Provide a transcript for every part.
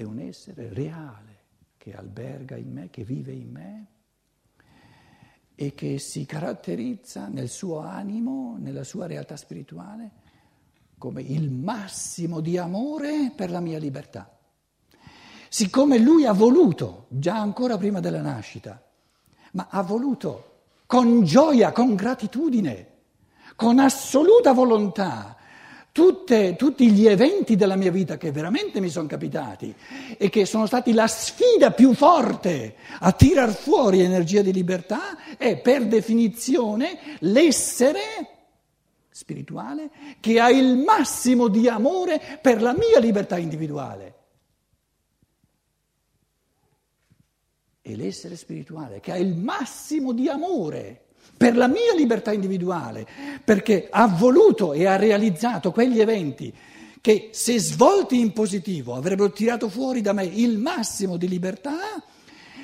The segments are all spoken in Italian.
è un essere reale che alberga in me, che vive in me e che si caratterizza nel suo animo, nella sua realtà spirituale, come il massimo di amore per la mia libertà. Siccome lui ha voluto, già ancora prima della nascita, ma ha voluto con gioia, con gratitudine, con assoluta volontà, tutte, tutti gli eventi della mia vita che veramente mi sono capitati e che sono stati la sfida più forte a tirar fuori energia di libertà è per definizione l'essere spirituale che ha il massimo di amore per la mia libertà individuale. E l'essere spirituale che ha il massimo di amore per la mia libertà individuale, perché ha voluto e ha realizzato quegli eventi che se svolti in positivo avrebbero tirato fuori da me il massimo di libertà,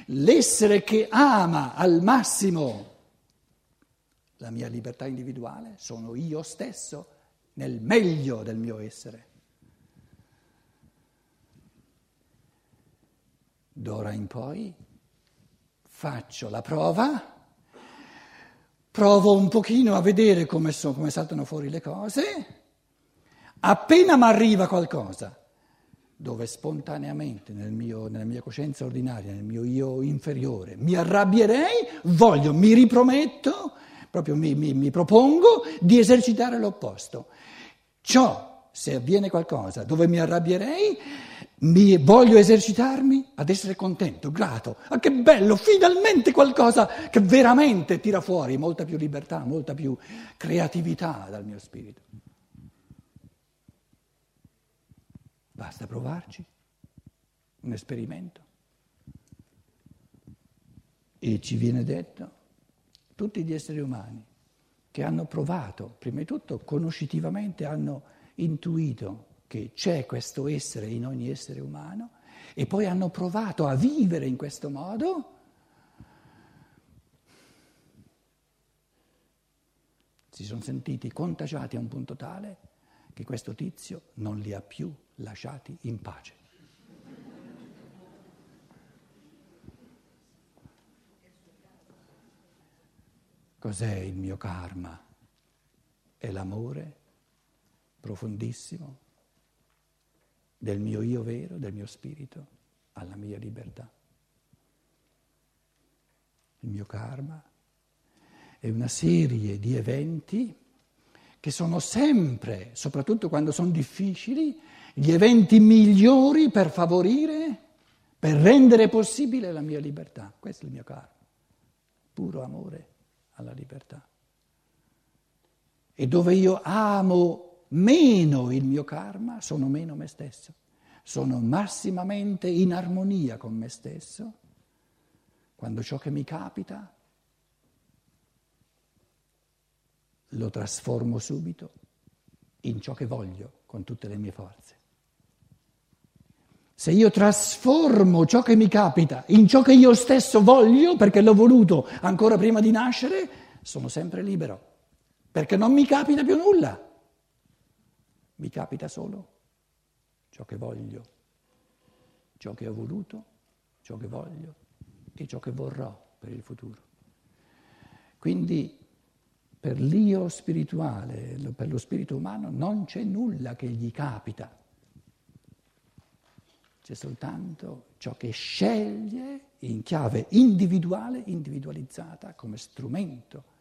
l'essere che ama al massimo la mia libertà individuale sono io stesso nel meglio del mio essere. D'ora in poi faccio la prova provo un pochino a vedere come, so, come saltano fuori le cose, appena mi arriva qualcosa, dove spontaneamente nel mio, nella mia coscienza ordinaria, nel mio io inferiore, mi arrabbierei, voglio, mi riprometto, proprio mi, mi, mi propongo di esercitare l'opposto. Ciò, se avviene qualcosa dove mi arrabbierei, mi voglio esercitarmi ad essere contento, grato. Ah, che bello, finalmente qualcosa che veramente tira fuori molta più libertà, molta più creatività dal mio spirito. Basta provarci, un esperimento. E ci viene detto, tutti gli esseri umani che hanno provato, prima di tutto conoscitivamente hanno intuito che c'è questo essere in ogni essere umano e poi hanno provato a vivere in questo modo, si sono sentiti contagiati a un punto tale che questo tizio non li ha più lasciati in pace. Cos'è il mio karma? È l'amore profondissimo del mio io vero, del mio spirito, alla mia libertà. Il mio karma è una serie di eventi che sono sempre, soprattutto quando sono difficili, gli eventi migliori per favorire, per rendere possibile la mia libertà. Questo è il mio karma, puro amore alla libertà. E dove io amo meno il mio karma, sono meno me stesso, sono massimamente in armonia con me stesso, quando ciò che mi capita lo trasformo subito in ciò che voglio con tutte le mie forze. Se io trasformo ciò che mi capita in ciò che io stesso voglio, perché l'ho voluto ancora prima di nascere, sono sempre libero, perché non mi capita più nulla. Mi capita solo ciò che voglio, ciò che ho voluto, ciò che voglio e ciò che vorrò per il futuro. Quindi per l'io spirituale, per lo spirito umano, non c'è nulla che gli capita. C'è soltanto ciò che sceglie in chiave individuale, individualizzata, come strumento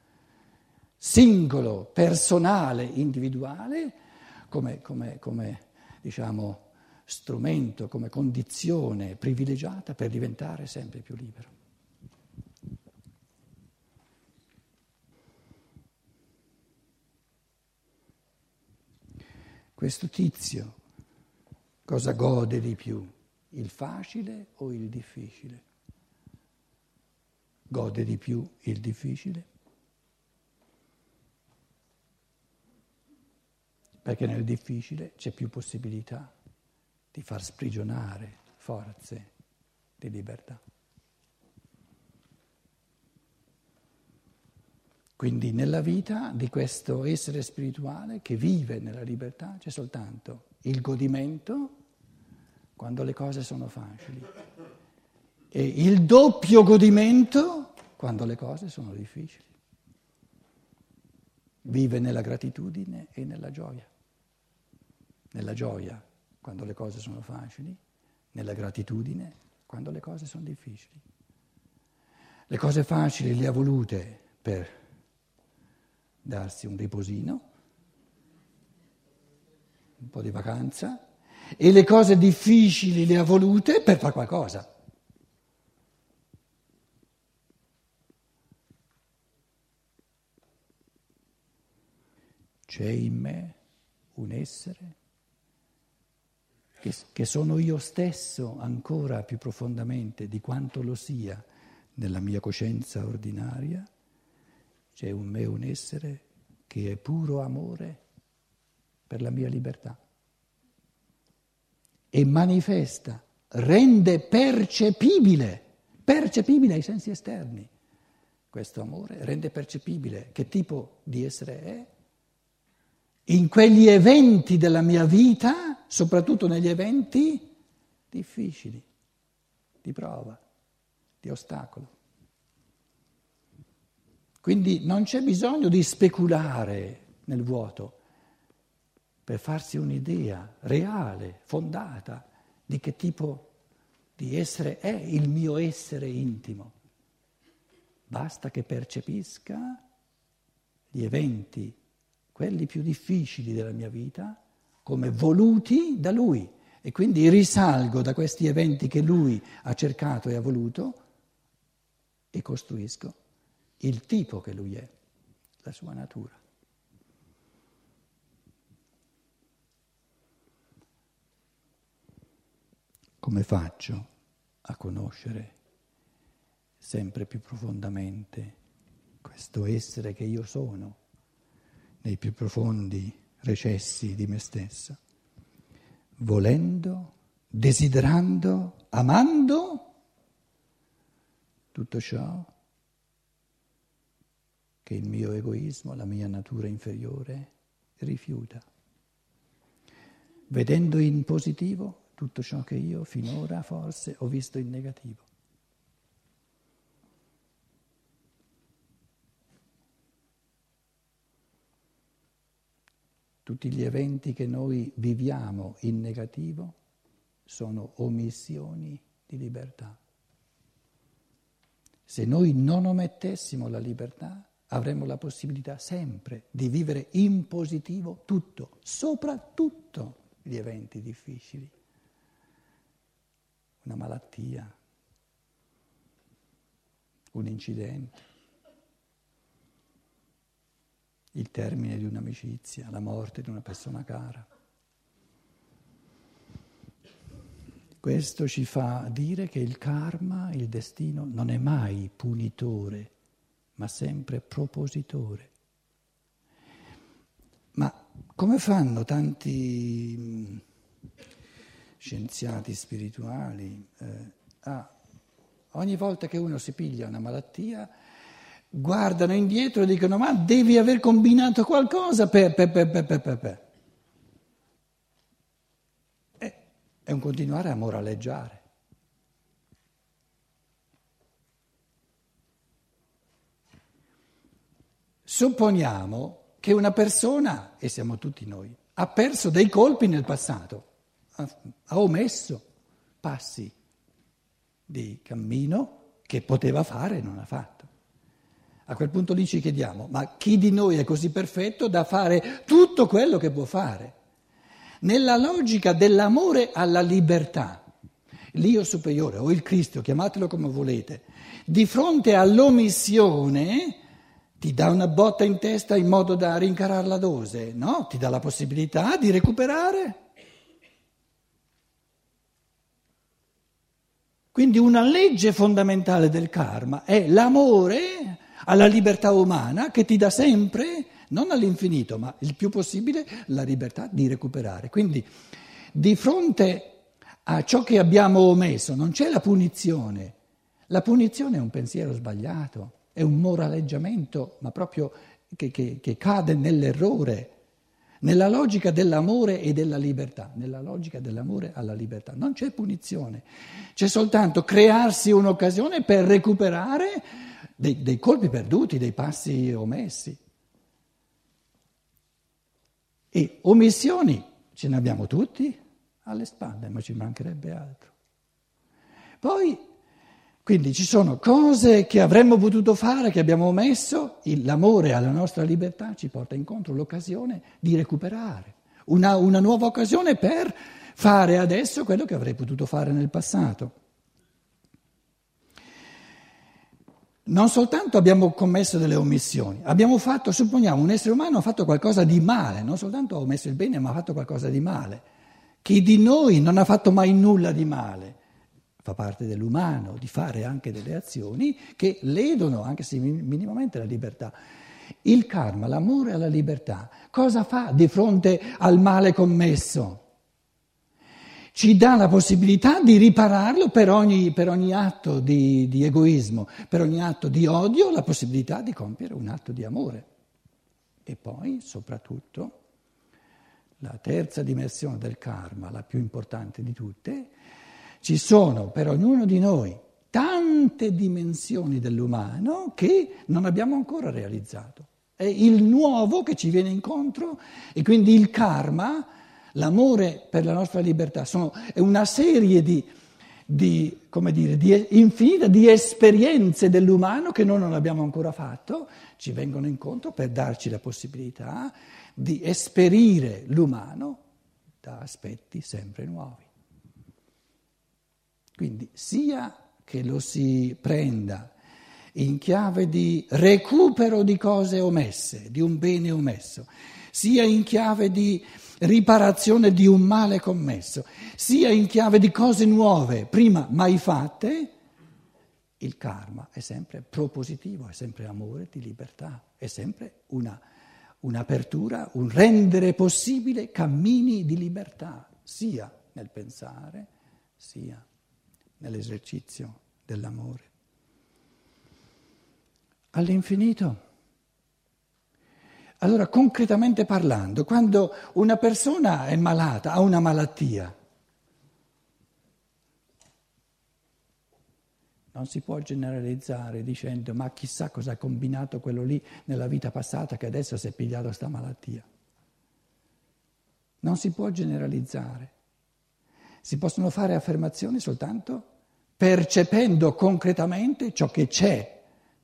singolo, personale, individuale, come, come, come diciamo, strumento, come condizione privilegiata per diventare sempre più libero. Questo tizio cosa gode di più, il facile o il difficile? Gode di più il difficile? Perché nel difficile c'è più possibilità di far sprigionare forze di libertà. Quindi nella vita di questo essere spirituale che vive nella libertà c'è soltanto il godimento quando le cose sono facili e il doppio godimento quando le cose sono difficili. Vive nella gratitudine e nella gioia. Nella gioia quando le cose sono facili, nella gratitudine quando le cose sono difficili. Le cose facili le ha volute per darsi un riposino, un po' di vacanza, e le cose difficili le ha volute per fare qualcosa. C'è in me un essere che, che sono io stesso ancora più profondamente di quanto lo sia nella mia coscienza ordinaria, c'è in me un essere che è puro amore per la mia libertà e manifesta, rende percepibile, percepibile ai sensi esterni questo amore, rende percepibile che tipo di essere è. In quegli eventi della mia vita, soprattutto negli eventi difficili, di prova, di ostacolo. Quindi non c'è bisogno di speculare nel vuoto per farsi un'idea reale, fondata, di che tipo di essere è il mio essere intimo. Basta che percepisca gli eventi quelli più difficili della mia vita, come voluti da lui. E quindi risalgo da questi eventi che lui ha cercato e ha voluto e costruisco il tipo che lui è, la sua natura. Come faccio a conoscere sempre più profondamente questo essere che io sono? nei più profondi recessi di me stessa, volendo, desiderando, amando tutto ciò che il mio egoismo, la mia natura inferiore rifiuta, vedendo in positivo tutto ciò che io finora forse ho visto in negativo. Tutti gli eventi che noi viviamo in negativo sono omissioni di libertà. Se noi non omettessimo la libertà, avremmo la possibilità sempre di vivere in positivo tutto, soprattutto gli eventi difficili. Una malattia, un incidente il termine di un'amicizia, la morte di una persona cara. Questo ci fa dire che il karma, il destino, non è mai punitore, ma sempre propositore. Ma come fanno tanti mm, scienziati spirituali eh, a ogni volta che uno si piglia una malattia guardano indietro e dicono ma devi aver combinato qualcosa per... per, per, per, per, per. È un continuare a moraleggiare. Supponiamo che una persona, e siamo tutti noi, ha perso dei colpi nel passato, ha, omesso passi di cammino che poteva fare e non ha fatto. A quel punto lì ci chiediamo, ma chi di noi è così perfetto da fare tutto quello che può fare? Nella logica dell'amore alla libertà, l'io superiore o il Cristo, chiamatelo come volete, di fronte all'omissione ti dà una botta in testa in modo da rincarare la dose, no? Ti dà la possibilità di recuperare. Quindi una legge fondamentale del karma è l'amore alla libertà umana che ti dà sempre, non all'infinito, ma il più possibile, la libertà di recuperare. Quindi di fronte a ciò che abbiamo omesso non c'è la punizione. La punizione è un pensiero sbagliato, è un moraleggiamento, ma proprio che, che, che cade nell'errore. nella logica dell'amore e della libertà, nella logica dell'amore alla libertà. Non c'è punizione, c'è soltanto crearsi un'occasione per recuperare dei, dei colpi perduti, dei passi omessi. E omissioni ce ne abbiamo tutti alle spalle, ma ci mancherebbe altro. Poi, quindi ci sono cose che avremmo potuto fare, che abbiamo omesso, l'amore alla nostra libertà ci porta incontro l'occasione di recuperare, una, una nuova occasione per fare adesso quello che avrei potuto fare nel passato. Non soltanto abbiamo commesso delle omissioni, abbiamo fatto, supponiamo, un essere umano ha fatto qualcosa di male, non soltanto ha omesso il bene, ma ha fatto qualcosa di male. Chi di noi non ha fatto mai nulla di male? Fa parte dell'umano di fare anche delle azioni che ledono, anche se minimamente, la libertà. Il karma, l'amore alla libertà, cosa fa di fronte al male commesso? Ci dà la possibilità di ripararlo per ogni, per ogni atto di, di, egoismo, per ogni atto di odio, la possibilità di compiere un atto di amore. E poi, soprattutto, la terza dimensione del karma, la più importante di tutte, ci sono per ognuno di noi tante dimensioni dell'umano che non abbiamo ancora realizzato. È il nuovo che ci viene incontro e quindi il karma l'amore per la nostra libertà, sono, è una serie di, di, dire, di, infinita di esperienze dell'umano che noi non abbiamo ancora fatto, ci vengono incontro per darci la possibilità di esperire l'umano da aspetti sempre nuovi. Quindi sia che lo si prenda in chiave di recupero di cose omesse, di un bene omesso, sia in chiave di riparazione di un male commesso, sia in chiave di cose nuove, prima mai fatte, il karma è sempre propositivo, è sempre amore di libertà, è sempre una, un'apertura, un rendere possibile cammini di libertà, sia nel pensare, sia nell'esercizio dell'amore. All'infinito allora, concretamente parlando, quando una persona è malata, ha una malattia, non si può generalizzare dicendo ma chissà cosa ha combinato quello lì nella vita passata che adesso si è pigliato questa malattia. Non si può generalizzare. Si possono fare affermazioni soltanto percependo concretamente ciò che c'è,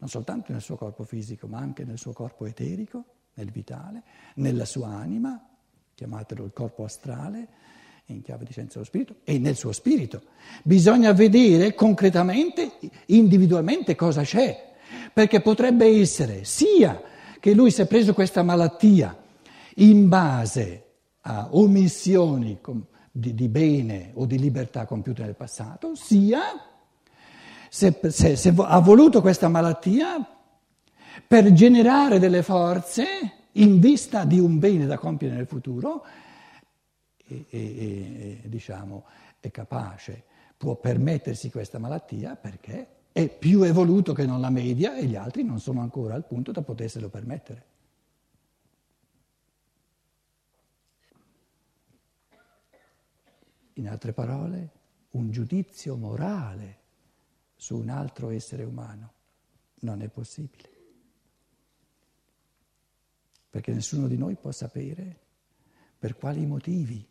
non soltanto nel suo corpo fisico, ma anche nel suo corpo eterico nel vitale, nella sua anima, chiamatelo il corpo astrale, in chiave di senso dello spirito, e nel suo spirito. Bisogna vedere concretamente, individualmente cosa c'è, perché potrebbe essere sia che lui si è preso questa malattia in base a omissioni di, di bene o di libertà compiute nel passato, sia se, se, se ha voluto questa malattia per generare delle forze in vista di un bene da compiere nel futuro e, e, e diciamo, è capace, può permettersi questa malattia perché è più evoluto che non la media e gli altri non sono ancora al punto da poterselo permettere. In altre parole, un giudizio morale su un altro essere umano non è possibile. Perché nessuno di noi può sapere per quali motivi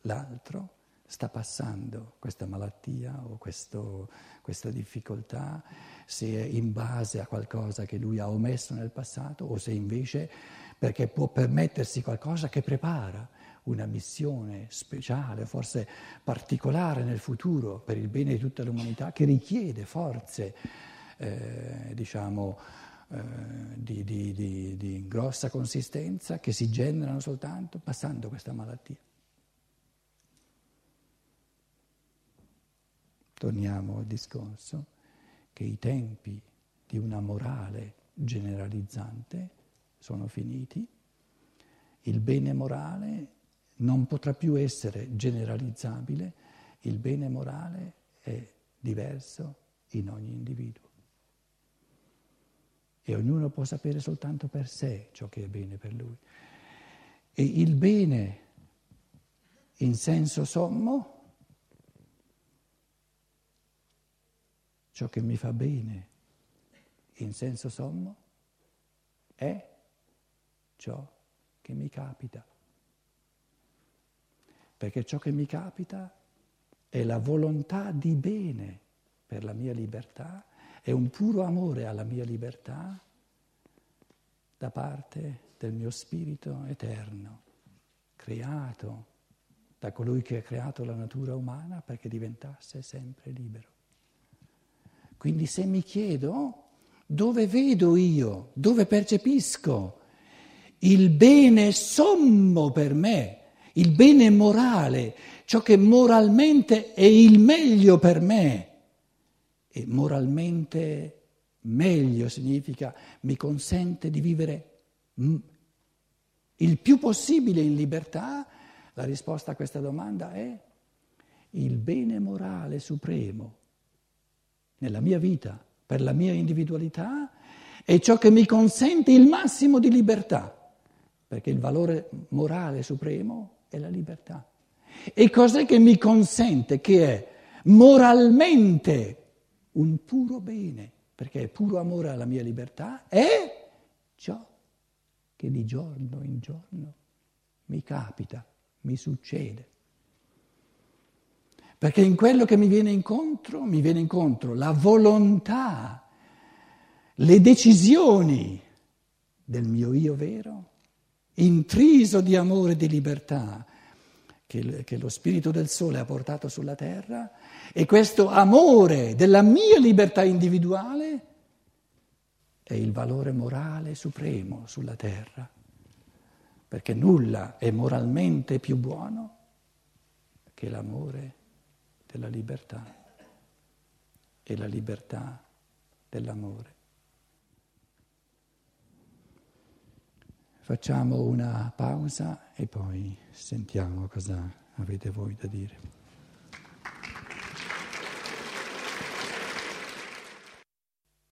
l'altro sta passando questa malattia o questo, questa difficoltà, se è in base a qualcosa che lui ha omesso nel passato o se invece perché può permettersi qualcosa che prepara una missione speciale, forse particolare nel futuro per il bene di tutta l'umanità, che richiede forze, eh, diciamo, eh, di, di, di, di grossa consistenza che si generano soltanto passando questa malattia. Torniamo al discorso che i tempi di una morale generalizzante sono finiti, il bene morale non potrà più essere generalizzabile, il bene morale è diverso in ogni individuo e ognuno può sapere soltanto per sé ciò che è bene per lui. E il bene in senso sommo, ciò che mi fa bene in senso sommo, è ciò che mi capita. Perché ciò che mi capita è la volontà di bene per la mia libertà, è un puro amore alla mia libertà da parte del mio spirito eterno, creato da colui che ha creato la natura umana perché diventasse sempre libero. Quindi se mi chiedo dove vedo io, dove percepisco il bene sommo per me, il bene morale, ciò che moralmente è il meglio per me, e moralmente meglio significa mi consente di vivere il più possibile in libertà, la risposta a questa domanda è il bene morale supremo nella mia vita, per la mia individualità, è ciò che mi consente il massimo di libertà, perché il valore morale supremo è la libertà. E cos'è che mi consente che è moralmente un puro bene, perché è puro amore alla mia libertà, è ciò che di giorno in giorno mi capita, mi succede. Perché in quello che mi viene incontro, mi viene incontro la volontà, le decisioni del mio io vero, intriso di amore e di libertà, che, che lo Spirito del Sole ha portato sulla terra, e questo amore della mia libertà individuale è il valore morale supremo sulla terra, perché nulla è moralmente più buono che l'amore della libertà e la libertà dell'amore. Facciamo una pausa e poi sentiamo cosa avete voi da dire.